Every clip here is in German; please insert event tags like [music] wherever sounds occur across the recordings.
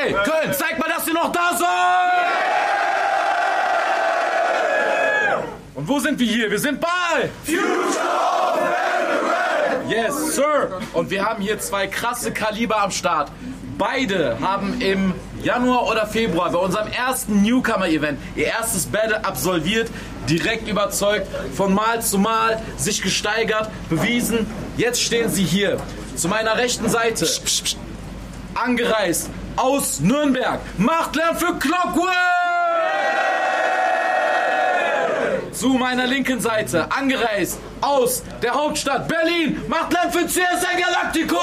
Ey, Köln, zeig mal, dass ihr noch da seid! Und wo sind wir hier? Wir sind bei Yes, Sir. Und wir haben hier zwei krasse Kaliber am Start. Beide haben im Januar oder Februar bei unserem ersten Newcomer-Event ihr erstes Battle absolviert, direkt überzeugt, von Mal zu Mal sich gesteigert, bewiesen. Jetzt stehen sie hier zu meiner rechten Seite, angereist aus Nürnberg. Macht Lärm für Clockwork! Zu meiner linken Seite, angereist aus der Hauptstadt Berlin. Macht Lärm für CSN Galactico!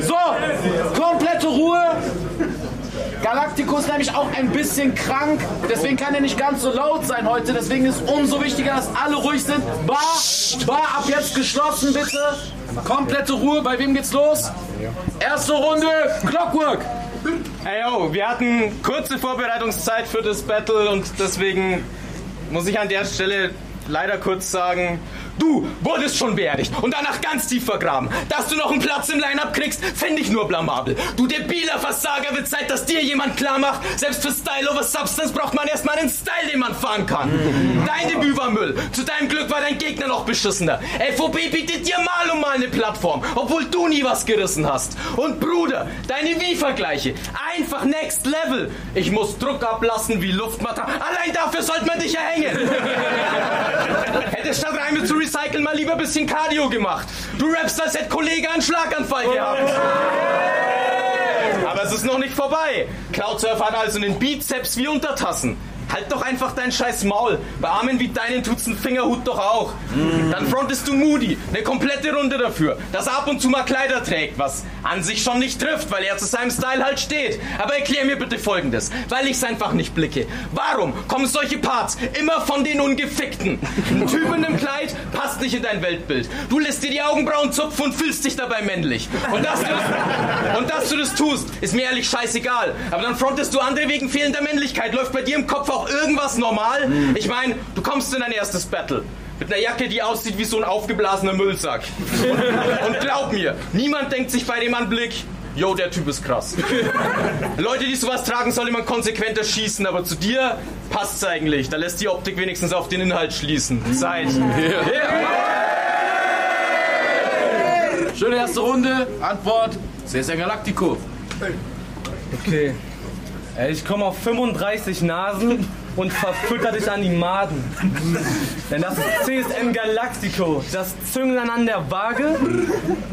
So, komplette Ruhe. Galactico ist nämlich auch ein bisschen krank, deswegen kann er nicht ganz so laut sein heute. Deswegen ist umso wichtiger, dass alle ruhig sind. Bar, Bar ab jetzt geschlossen, bitte. Komplette Ruhe. Bei wem geht's los? Erste Runde, Clockwork. Ey yo, wir hatten kurze Vorbereitungszeit für das Battle und deswegen muss ich an der Stelle leider kurz sagen, du wurdest schon beerdigt und danach ganz tief vergraben. Dass du noch einen Platz im Line-Up kriegst, fände ich nur blamabel. Du debiler Versager, wird Zeit, dass dir jemand klar macht, selbst für Style over Substance braucht man erstmal einen Style, den man fahren kann. Dein Debüt war Müll. Zu deinem Glück war dein Gegner noch beschissener. FOB bietet dir mal um mal eine Plattform, obwohl du nie was gerissen hast. Und Bruder, deine Wie-Vergleiche, einfach next level. Ich muss Druck ablassen wie Luftmatter. Allein dafür sollte man dich erhängen. [laughs] Hätte statt Reime zu recyceln mal lieber ein bisschen Cardio gemacht. Du rappst, als hätte Kollege einen Schlaganfall gehabt. [laughs] Aber es ist noch nicht vorbei. Cloudsurfer hat also einen Bizeps wie Untertassen. Halt doch einfach dein scheiß Maul. Bei Armen wie deinen tut's ein Fingerhut doch auch. Dann frontest du Moody, eine komplette Runde dafür, dass er ab und zu mal Kleider trägt, was an sich schon nicht trifft, weil er zu seinem Style halt steht. Aber erklär mir bitte folgendes, weil ich's einfach nicht blicke. Warum kommen solche Parts immer von den Ungefickten? Ein Typ in einem Kleid passt nicht in dein Weltbild. Du lässt dir die Augenbrauen zupfen und fühlst dich dabei männlich. Und dass, du das, und dass du das tust, ist mir ehrlich scheißegal. Aber dann frontest du andere wegen fehlender Männlichkeit. Läuft bei dir im Kopf auch irgendwas normal? Ich meine, du kommst in dein erstes Battle. Mit einer Jacke, die aussieht wie so ein aufgeblasener Müllsack. Und, [laughs] und glaub mir, niemand denkt sich bei dem Anblick, yo, der Typ ist krass. [laughs] Leute, die sowas tragen, soll man konsequenter schießen, aber zu dir passt's eigentlich. Da lässt die Optik wenigstens auf den Inhalt schließen. Zeit. Schöne erste Runde. Antwort: CSN Galactico. Okay. Ey, ich komme auf 35 Nasen und verfütter dich an die Maden. Denn das ist CSN Galactico, das Zünglein an der Waage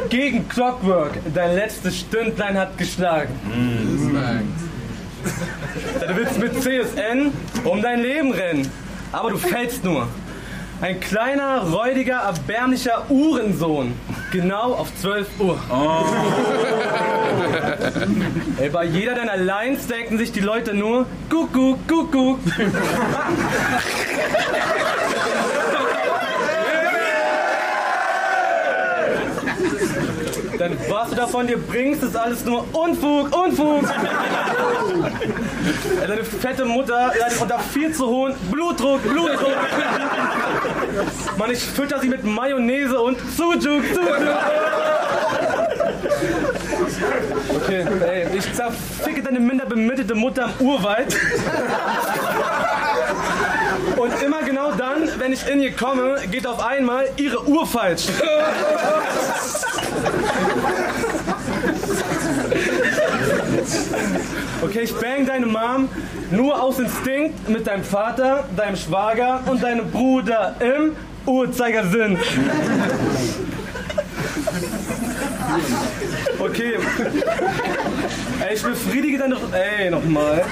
gegen Clockwork. Dein letztes Stündlein hat geschlagen. Du willst mit CSN um dein Leben rennen, aber du fällst nur. Ein kleiner, räudiger, erbärmlicher Uhrensohn. Genau auf 12 Uhr. Ey, bei jeder deiner Lines denken sich die Leute nur Kuckuck, Kuckuck. [laughs] Denn was du da von dir bringst, ist alles nur Unfug, Unfug. Deine fette Mutter leidet unter viel zu hohen Blutdruck, Blutdruck. Mann, ich fütter sie mit Mayonnaise und Sujuk, Sujuk. Okay, ey, ich zerficke deine minder bemittelte Mutter im Urwald. Und immer genau dann, wenn ich in ihr komme, geht auf einmal ihre Uhr falsch. Okay, ich bang deine Mom nur aus Instinkt mit deinem Vater, deinem Schwager und deinem Bruder im Uhrzeigersinn. Okay. Ey, ich befriedige deine. Ey, nochmal.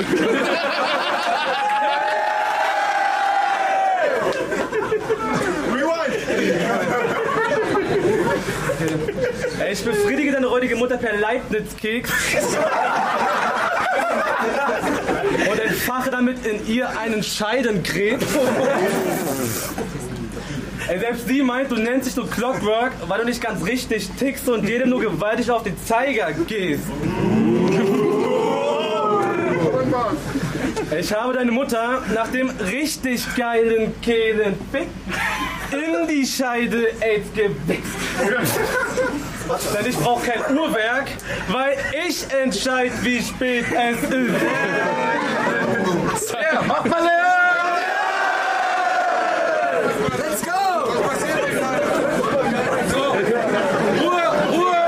Ey, ich befriedige deine räudige Mutter per Leibniz-Keks. Und entfache damit in ihr einen Scheidenkrebs. Ey, selbst sie meint, du nennst dich so Clockwork, weil du nicht ganz richtig tickst und jedem nur gewaltig auf den Zeiger gehst. Ich habe deine Mutter nach dem richtig geilen Kehlenfick in die Scheide AIDS gewichst. Denn ich brauch kein Uhrwerk, weil ich entscheide, wie spät es ist. Ja, mach mal leer! Let's go! Ruhe, Ruhe!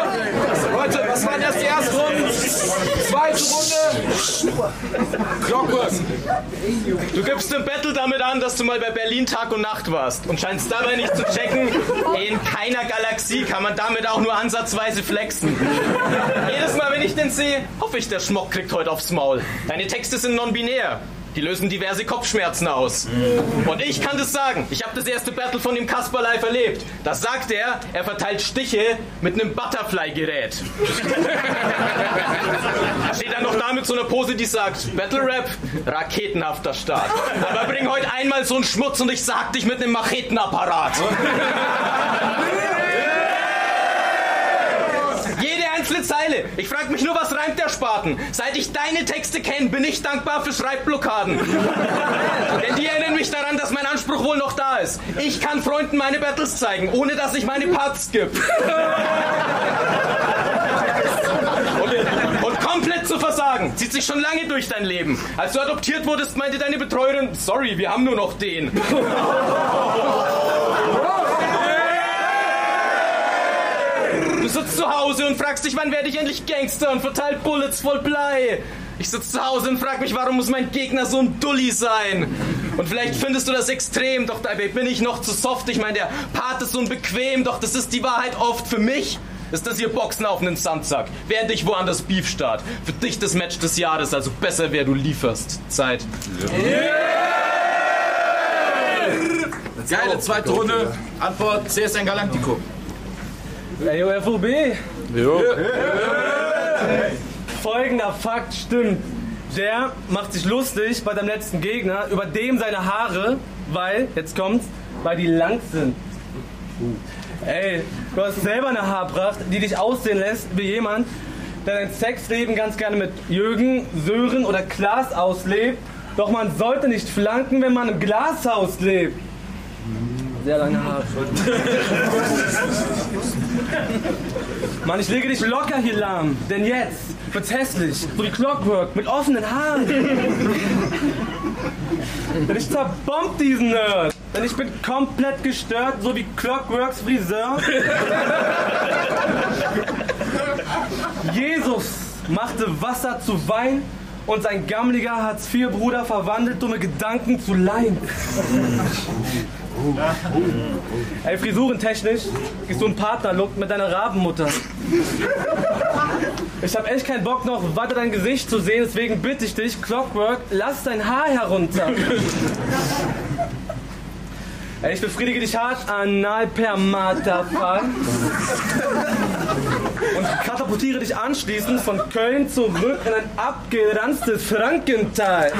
Leute, was waren erst die erste Runde? Zweite Runde. Clockwork. Du gibst im Battle damit an, dass du mal bei Berlin Tag und Nacht warst und scheinst dabei nicht zu checken, in keiner Galaxie kann man damit auch nur ansatzweise flexen. Jedes Mal, wenn ich den sehe, hoffe ich, der Schmock kriegt heute aufs Maul. Deine Texte sind non-binär. Die lösen diverse Kopfschmerzen aus. Und ich kann das sagen. Ich habe das erste Battle von dem Kasper live erlebt. Da sagt er, er verteilt Stiche mit einem Butterfly-Gerät. [laughs] Steht dann noch da mit so einer Pose, die sagt, Battle Rap, raketenhafter Start. Aber bring heute einmal so einen Schmutz und ich sag dich mit einem Machetenapparat. [laughs] Einzelne Zeile. Ich frage mich nur, was reimt der Spaten? Seit ich deine Texte kenne, bin ich dankbar für Schreibblockaden. [laughs] Denn die erinnern mich daran, dass mein Anspruch wohl noch da ist. Ich kann Freunden meine Battles zeigen, ohne dass ich meine Parts [laughs] und komplett zu versagen, zieht sich schon lange durch dein Leben. Als du adoptiert wurdest, meinte deine Betreuerin, sorry, wir haben nur noch den. [laughs] sitzt zu Hause und fragst dich, wann werde ich endlich Gangster und verteilt Bullets voll Blei. Ich sitze zu Hause und frag mich, warum muss mein Gegner so ein Dulli sein? Und vielleicht findest du das extrem, doch dabei bin ich noch zu soft. Ich meine, der Part ist so unbequem, doch das ist die Wahrheit oft für mich. Ist das hier Boxen auf einen Sandsack, während ich woanders Beef start. Für dich das Match des Jahres, also besser wer du lieferst. Zeit. Geile zweite Runde. Antwort CSN Galactico. Ey, FOB. Folgender Fakt stimmt. Der macht sich lustig bei seinem letzten Gegner über dem seine Haare, weil, jetzt kommt's, weil die lang sind. Ey, du hast selber eine Haarpracht, die dich aussehen lässt wie jemand, der sein Sexleben ganz gerne mit Jürgen, Sören oder Klaas auslebt. Doch man sollte nicht flanken, wenn man im Glashaus lebt. Sehr lange Haare. Mann, ich lege dich locker hier lahm, denn jetzt wird's hässlich, so wie Clockwork, mit offenen Haaren. denn ich zerbomb diesen Nerd, denn ich bin komplett gestört, so wie Clockworks Friseur. Jesus machte Wasser zu Wein und sein gammeliger Hartz-IV-Bruder verwandelt dumme Gedanken zu Leim. Ey, frisurentechnisch ist so ein Partnerlook mit deiner Rabenmutter. Ich hab echt keinen Bock noch weiter dein Gesicht zu sehen, deswegen bitte ich dich, Clockwork, lass dein Haar herunter. Ey, ich befriedige dich hart anal per Matafall und katapultiere dich anschließend von Köln zurück in ein abgeranztes Frankental.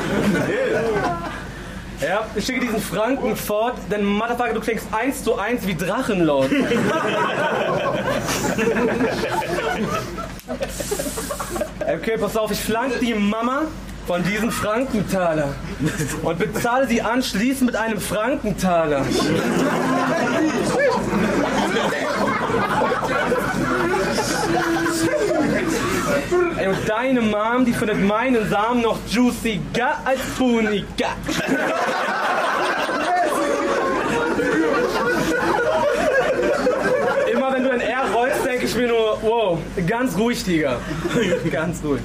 Ja, ich schicke diesen Franken fort, denn Motherfucker, du klingst eins zu eins wie Drachenlord. [laughs] Okay, pass auf, ich flank die Mama von diesem Frankenthaler und bezahle sie anschließend mit einem Frankenthaler. Ey, und deine Mom, die findet meinen Samen noch juiciger als Punika. Immer wenn du ein R rollst, denke ich mir nur, wow, ganz ruhig, Tiger. [laughs] ganz ruhig.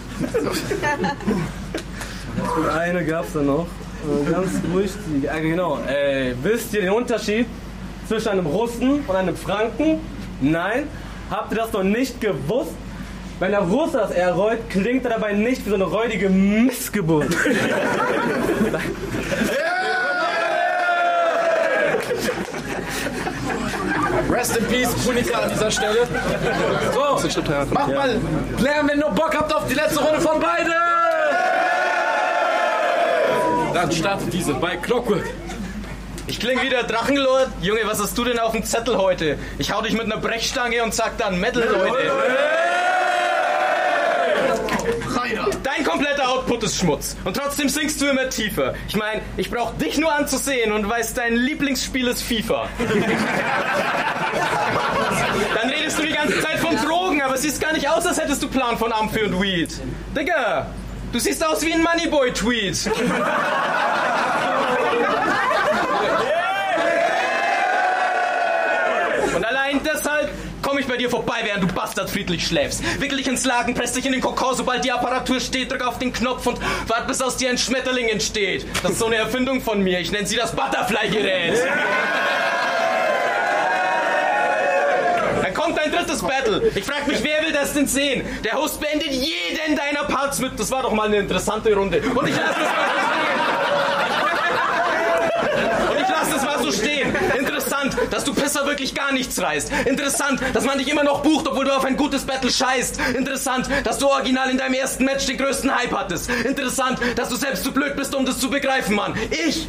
Und eine gab's da noch. Äh, Ganz ruhig, Tiger. Ah, genau. Ey, wisst ihr den Unterschied zwischen einem Russen und einem Franken? Nein? Habt ihr das noch nicht gewusst? Wenn der Russe das rollt, klingt er dabei nicht wie so eine räudige Missgeburt. [laughs] [laughs] Rest in Peace, Punika an dieser Stelle. So, macht mal klären, wenn ihr Bock habt auf die letzte Runde von beiden. Dann startet diese bei Clockwork. Ich kling wieder Drachenlord. Junge, was hast du denn auf dem Zettel heute? Ich hau dich mit einer Brechstange und sag dann Metal, Leute. Dein kompletter Output ist Schmutz. Und trotzdem singst du immer tiefer. Ich meine, ich brauch dich nur anzusehen und weiß, dein Lieblingsspiel ist FIFA. [laughs] Dann redest du die ganze Zeit von Drogen, aber es sieht gar nicht aus, als hättest du Plan von Amphi und Weed. Digga, du siehst aus wie ein Moneyboy-Tweet. Und allein deshalb komme ich bei dir vorbei, während du Bastard friedlich schläfst. Wickel dich ins Laken, press dich in den Kokon, sobald die Apparatur steht, drück auf den Knopf und wart, bis aus dir ein Schmetterling entsteht. Das ist so eine Erfindung von mir. Ich nenne sie das Butterfly-Gerät. Dann kommt dein drittes Battle. Ich frag mich, wer will das denn sehen? Der Host beendet jeden deiner Parts mit. Das war doch mal eine interessante Runde. Und ich lasse das mal so stehen. Und ich lasse das mal so stehen. Interessant, dass du Pisser wirklich gar nichts reißt. Interessant, dass man dich immer noch bucht, obwohl du auf ein gutes Battle scheißt. Interessant, dass du original in deinem ersten Match den größten Hype hattest. Interessant, dass du selbst zu blöd bist, um das zu begreifen, Mann. Ich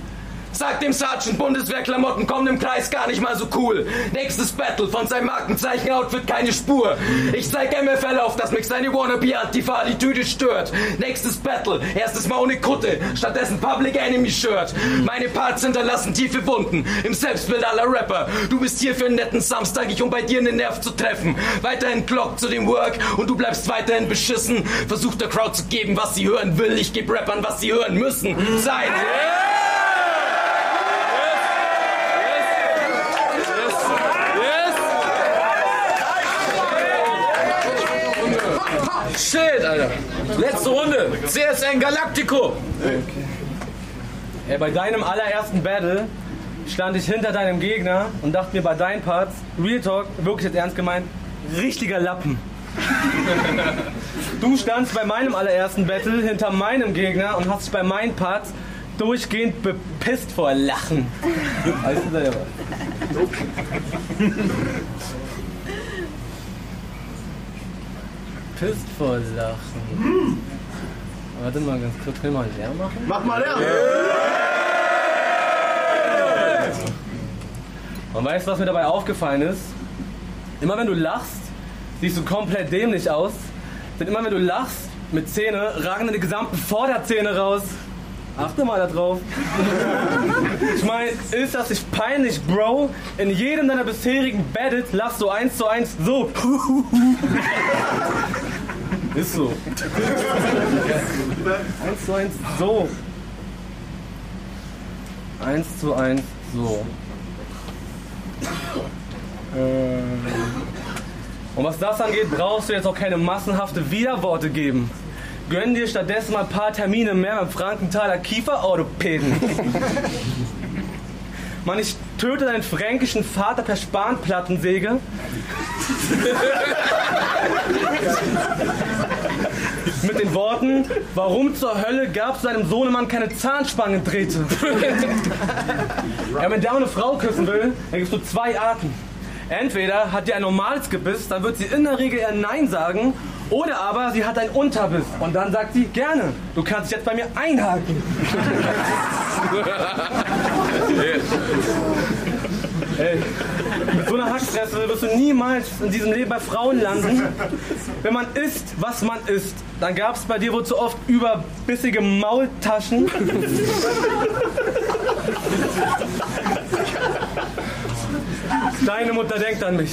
Sag dem Sergeant, Bundeswehrklamotten kommen im Kreis gar nicht mal so cool. Nächstes Battle von seinem Markenzeichen-Outfit keine Spur. Ich zeig MFL auf, dass mich seine Wannabe-Antifa-Attitüde stört. Nächstes Battle, erstes Mal ohne Kutte, stattdessen Public Enemy-Shirt. Meine Parts hinterlassen tiefe Wunden im Selbstbild aller Rapper. Du bist hier für einen netten Samstag, ich um bei dir einen Nerv zu treffen. Weiterhin Glock zu dem Work und du bleibst weiterhin beschissen. Versuch der Crowd zu geben, was sie hören will. Ich geb Rappern, was sie hören müssen. Sein. Shit, Alter. Letzte Runde. CSN Galactico. Ey, bei deinem allerersten Battle stand ich hinter deinem Gegner und dachte mir bei deinen Parts, Real Talk, wirklich jetzt ernst gemeint, richtiger Lappen. Du standst bei meinem allerersten Battle hinter meinem Gegner und hast dich bei meinen Parts durchgehend bepisst vor Lachen. Weißt du selber. Pisst vor Lachen. Warte mal ganz kurz, können wir mal leer machen? Mach mal leer. Und weißt du, was mir dabei aufgefallen ist? Immer wenn du lachst, siehst du komplett dämlich aus. Denn immer wenn du lachst, mit Zähne, ragen deine gesamten Vorderzähne raus. Achte mal da drauf. Ich meine, ist das nicht peinlich, Bro? In jedem deiner bisherigen Battles lachst du eins zu eins so. Ist so. Eins zu eins so. Eins zu eins so. Ähm. Und was das angeht, brauchst du jetzt auch keine massenhafte Widerworte geben. Gönn dir stattdessen mal ein paar Termine mehr beim Frankenthaler Kieferorthopäden. [laughs] Mann, ich töte deinen fränkischen Vater per Spanplattensäge. [laughs] Mit den Worten, warum zur Hölle gab seinem Sohnemann keine Zahnspangendrähte? ja, wenn der eine Frau küssen will, dann gibt es nur zwei Arten. Entweder hat die ein normales Gebiss, dann wird sie in der Regel eher Nein sagen, oder aber sie hat einen Unterbiss und dann sagt sie, gerne, du kannst jetzt bei mir einhaken. [laughs] [laughs] Ey, mit so einer Hackfresse wirst du niemals in diesem Leben bei Frauen landen. Wenn man isst, was man isst, dann gab es bei dir wohl zu oft überbissige Maultaschen. Deine Mutter denkt an mich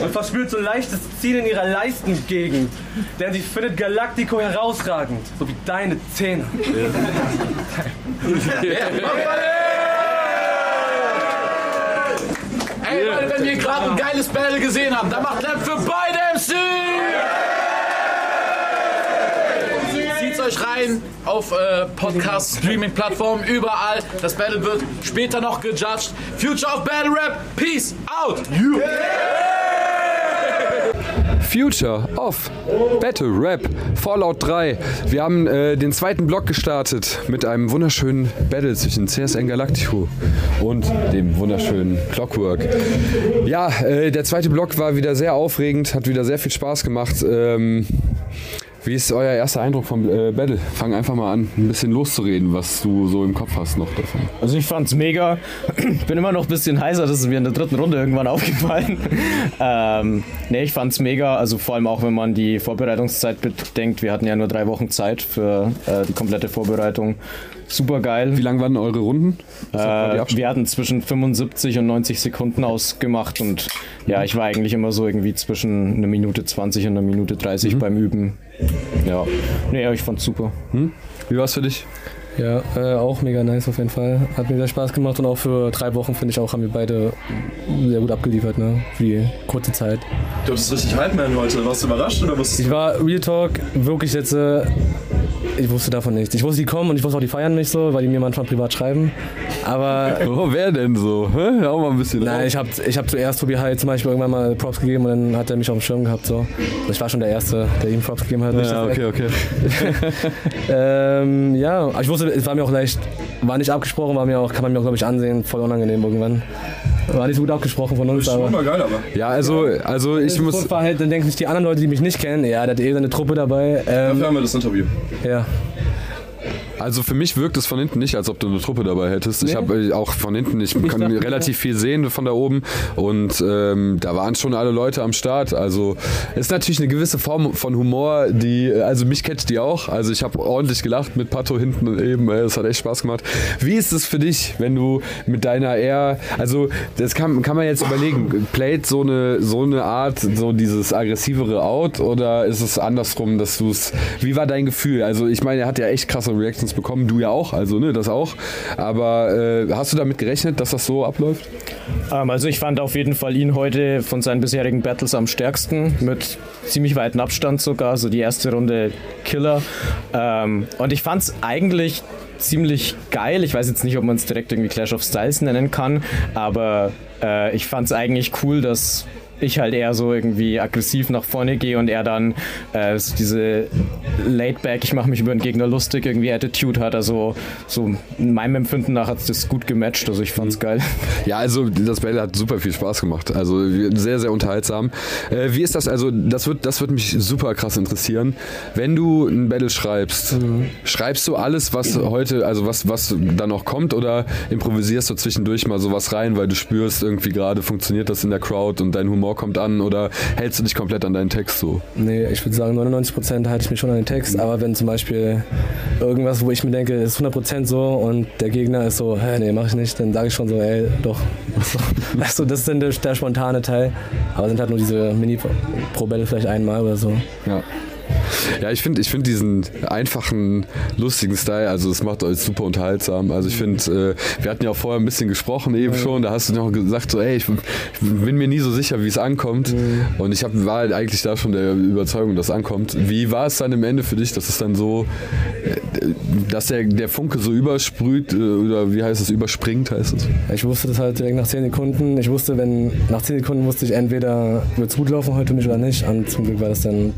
und verspürt so leichtes Ziehen in ihrer Leistengegend, denn sie findet Galactico herausragend, so wie deine Zähne. Ey, Leute, wenn wir gerade ein geiles Battle gesehen haben, dann macht Clap für beide MC! Zieht's euch rein auf äh, Podcast, Streaming-Plattformen, überall. Das Battle wird später noch gejudged. Future of Battle Rap, Peace out! Future of Battle Rap Fallout 3. Wir haben äh, den zweiten Block gestartet mit einem wunderschönen Battle zwischen CSN Galactico und dem wunderschönen Clockwork. Ja, äh, der zweite Block war wieder sehr aufregend, hat wieder sehr viel Spaß gemacht. Ähm, Wie ist euer erster Eindruck vom äh, Battle? Fang einfach mal an, ein bisschen loszureden, was du so im Kopf hast noch davon. Also ich fand's mega. Bin immer noch ein bisschen heißer, das ist mir in der dritten Runde irgendwann [laughs] aufgefallen. ähm, ne, ich fand's mega. Also vor allem auch, wenn man die Vorbereitungszeit bedenkt. Wir hatten ja nur drei Wochen Zeit für äh, die komplette Vorbereitung. Super geil. Wie lang waren eure Runden? Äh, wir hatten zwischen 75 und 90 Sekunden ausgemacht und ja, ich war eigentlich immer so irgendwie zwischen einer Minute 20 und einer Minute 30 beim Üben. Ja, nee, ich fand's super. Wie war's für dich? Ja, äh, auch mega nice auf jeden Fall. Hat mir sehr Spaß gemacht und auch für drei Wochen, finde ich auch, haben wir beide sehr gut abgeliefert, ne? Für die kurze Zeit. Du bist richtig Hype-Man heute. Warst du überrascht oder wusstest Ich war Real Talk wirklich jetzt. Äh, ich wusste davon nichts. Ich wusste, die kommen und ich wusste auch, die feiern mich so, weil die mir manchmal privat schreiben. Aber [laughs] Oh, wer denn so? Hä? Auch mal ein bisschen nein, ich habe ich hab zuerst Tobi Hai zum Beispiel irgendwann mal Props gegeben und dann hat er mich auf dem Schirm gehabt. So. Also ich war schon der Erste, der ihm Props gegeben hat. Ja, okay, okay. [laughs] Ähm, ja, aber ich wusste, es war mir auch leicht, war nicht abgesprochen, war mir auch, kann man mir auch, glaube ich, ansehen, voll unangenehm irgendwann. War nicht so gut abgesprochen von uns, Schon aber. mal geil, aber. Ja, also, also ich muss. Verhalten, dann denken sich die anderen Leute, die mich nicht kennen, ja, der hat eh seine Truppe dabei. Ähm, Dafür haben wir das Interview. ja. Also für mich wirkt es von hinten nicht, als ob du eine Truppe dabei hättest. Ich habe äh, auch von hinten, ich [laughs] kann relativ viel sehen von da oben und ähm, da waren schon alle Leute am Start. Also ist natürlich eine gewisse Form von Humor, die, also mich catcht die auch. Also ich habe ordentlich gelacht mit Pato hinten eben, äh, es hat echt Spaß gemacht. Wie ist es für dich, wenn du mit deiner eher, also das kann, kann man jetzt überlegen, playt so eine, so eine Art, so dieses aggressivere Out oder ist es andersrum, dass du es, wie war dein Gefühl? Also ich meine, er hat ja echt krasse Reactions bekommen, du ja auch, also ne, das auch. Aber äh, hast du damit gerechnet, dass das so abläuft? Ähm, also ich fand auf jeden Fall ihn heute von seinen bisherigen Battles am stärksten, mit ziemlich weitem Abstand sogar, so die erste Runde Killer. Ähm, und ich fand es eigentlich ziemlich geil. Ich weiß jetzt nicht, ob man es direkt irgendwie Clash of Styles nennen kann, aber äh, ich fand es eigentlich cool, dass ich halt eher so irgendwie aggressiv nach vorne gehe und er dann äh, diese Laidback, ich mache mich über den Gegner lustig, irgendwie Attitude hat. Also so in meinem Empfinden nach hat es das gut gematcht. Also ich fand's geil. [laughs] Ja, also das Battle hat super viel Spaß gemacht. Also sehr, sehr unterhaltsam. Äh, wie ist das? Also das wird, das wird mich super krass interessieren. Wenn du ein Battle schreibst, schreibst du alles, was heute, also was, was da noch kommt oder improvisierst du zwischendurch mal sowas rein, weil du spürst, irgendwie gerade funktioniert das in der Crowd und dein Humor kommt an oder hältst du dich komplett an deinen Text so? Nee, ich würde sagen, 99% halte ich mich schon an den Text, aber wenn zum Beispiel irgendwas, wo ich mir denke, ist 100% so und der Gegner ist so, hä, nee, mach ich nicht, dann sage ich schon so, ey, doch. [laughs] Weißt du, das ist dann der, der spontane Teil, aber sind halt nur diese Mini-Pro-Bälle vielleicht einmal oder so. Ja. Ja, ich finde ich find diesen einfachen, lustigen Style, also es macht euch super unterhaltsam. Also ich finde, äh, wir hatten ja auch vorher ein bisschen gesprochen eben schon, da hast du noch gesagt, so, ey, ich, bin mir nie so sicher, wie es ankommt. Und ich hab, war halt eigentlich da schon der Überzeugung, dass es ankommt. Wie war es dann im Ende für dich, dass es dann so, äh, dass der, der Funke so übersprüht, äh, oder wie heißt es, überspringt heißt es? Ich wusste das halt direkt nach 10 Sekunden. Ich wusste, wenn nach 10 Sekunden wusste ich entweder wird es gut laufen heute für mich oder nicht. Und zum Glück war das dann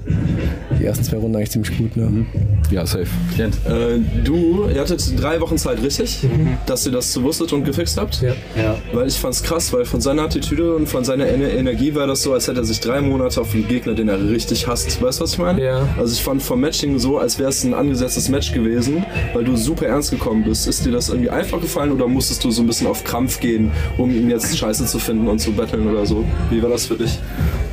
die ersten zwei Runden eigentlich ziemlich gut. Ne? Ja, safe. Äh, du, ihr hattet drei Wochen Zeit, richtig? Dass ihr das so wusstet und gefixt habt? Ja. Weil ich fand's krass, weil von seiner Attitüde und von seiner Ener- Energie war das so, als hätte er sich drei Monate auf einen Gegner, den er richtig hasst. Weißt du, was ich meine? Ja. Also ich fand vom Matching so, als wäre es ein angesetztes Match gewesen, weil du super ernst gekommen bist. Ist dir das irgendwie einfach gefallen oder musstest du so ein bisschen auf Krampf gehen, um ihn jetzt scheiße zu finden und zu battlen oder so? Wie war das für dich?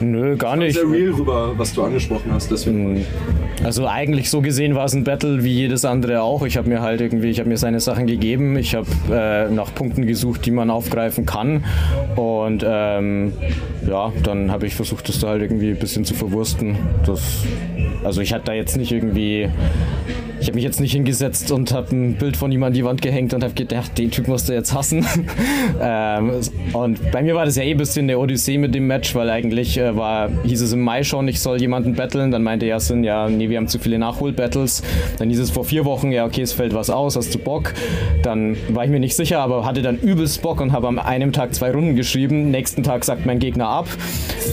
Nö, gar nicht. Sehr real rüber, was du angesprochen hast, deswegen. Also eigentlich so gesehen war es ein Battle wie jedes andere auch. Ich habe mir halt irgendwie, ich habe mir seine Sachen gegeben. Ich habe äh, nach Punkten gesucht, die man aufgreifen kann. Und ähm, ja, dann habe ich versucht, das da halt irgendwie ein bisschen zu verwursten. Das, also ich hatte da jetzt nicht irgendwie, ich habe mich jetzt nicht hingesetzt und habe ein Bild von ihm an die Wand gehängt und habe gedacht, den Typ musst du jetzt hassen. [laughs] ähm, und bei mir war das ja eh ein bisschen der Odyssee mit dem Match, weil eigentlich äh, war, hieß es im Mai schon, ich soll jemanden battlen. Dann meinte Yasin, ja, nee, wir haben zu viele Nachholbattles. Dann hieß es vor vier Wochen, ja, okay, es fällt was aus, hast du Bock? Dann war ich mir nicht sicher, aber hatte dann übelst Bock und habe am einem Tag zwei Runden geschrieben. Nächsten Tag sagt mein Gegner ab.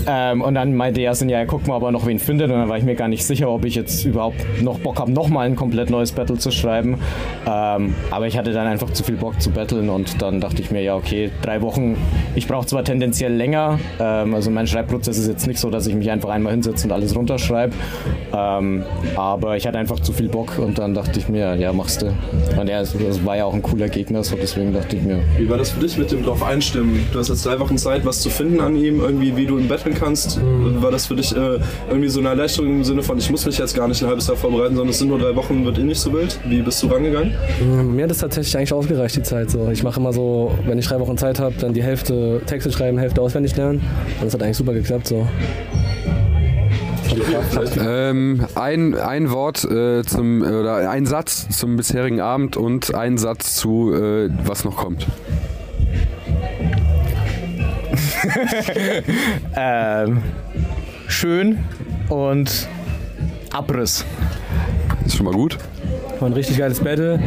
Ähm, und dann meinte Yasin, ja, guck mal, ob er noch wen findet. Und dann war ich mir gar nicht sicher, ob ich jetzt überhaupt noch Bock habe, nochmal ein komplett neues Battle zu schreiben. Ähm, aber ich hatte dann einfach zu viel Bock zu battlen und dann dachte ich mir, ja, okay, drei Wochen. Ich brauche zwar tendenziell länger, ähm, also mein Schreibprozess ist jetzt nicht so, dass ich mich einfach einmal hinsetze und alles runterschreibe. Ähm, aber ich hatte einfach zu viel Bock und dann dachte ich mir, ja, machst du. Und ja, es, es war ja auch ein cooler Gegner, so deswegen dachte ich mir, Wie war das für dich mit dem drauf einstimmen? Du hast jetzt drei Wochen Zeit, was zu finden an ihm, irgendwie, wie du ihn battlen kannst. War das für dich äh, irgendwie so eine Erleichterung im Sinne von, ich muss mich jetzt gar nicht ein halbes Jahr vorbereiten, sondern es sind nur drei Wochen, wird eh nicht so wild? Wie bist du rangegangen? Mir hat es tatsächlich eigentlich ausgereicht, die Zeit. So. Ich mache immer so, wenn ich drei Wochen Zeit habe, dann die Hälfte Texte schreiben, Hälfte auswendig lernen. Und das hat eigentlich super geklappt. So. Ähm, ein, ein Wort äh, zum, oder ein Satz zum bisherigen Abend und ein Satz zu, äh, was noch kommt. [laughs] ähm, schön und Abriss. Ist schon mal gut. War ein richtig geiles Battle.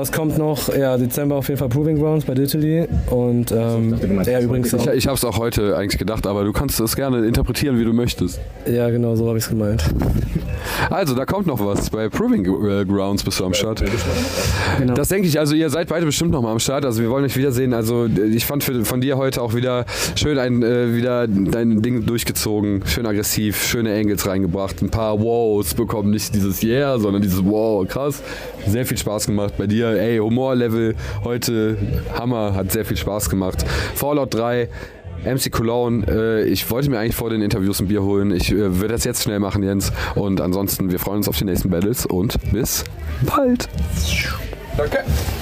Was kommt noch? Ja, Dezember auf jeden Fall Proving Grounds bei Dittily. Und ähm, ja, übrigens Ich, auch. ich habe es auch heute eigentlich gedacht, aber du kannst es gerne interpretieren, wie du möchtest. Ja, genau, so habe ich es gemeint. Also, da kommt noch was. Bei Proving äh, Grounds bist du am Start. Genau. Das denke ich, also ihr seid beide bestimmt noch mal am Start. Also wir wollen euch wiedersehen. Also ich fand für, von dir heute auch wieder schön ein, äh, wieder dein Ding durchgezogen. Schön aggressiv, schöne Angles reingebracht. Ein paar Wows bekommen. Nicht dieses Yeah, sondern dieses Wow. Krass. Sehr viel Spaß gemacht bei dir. Ey, Humorlevel heute Hammer. Hat sehr viel Spaß gemacht. Fallout 3. MC Cologne, äh, ich wollte mir eigentlich vor den Interviews ein Bier holen. Ich äh, würde das jetzt schnell machen, Jens. Und ansonsten, wir freuen uns auf die nächsten Battles und bis bald. Danke.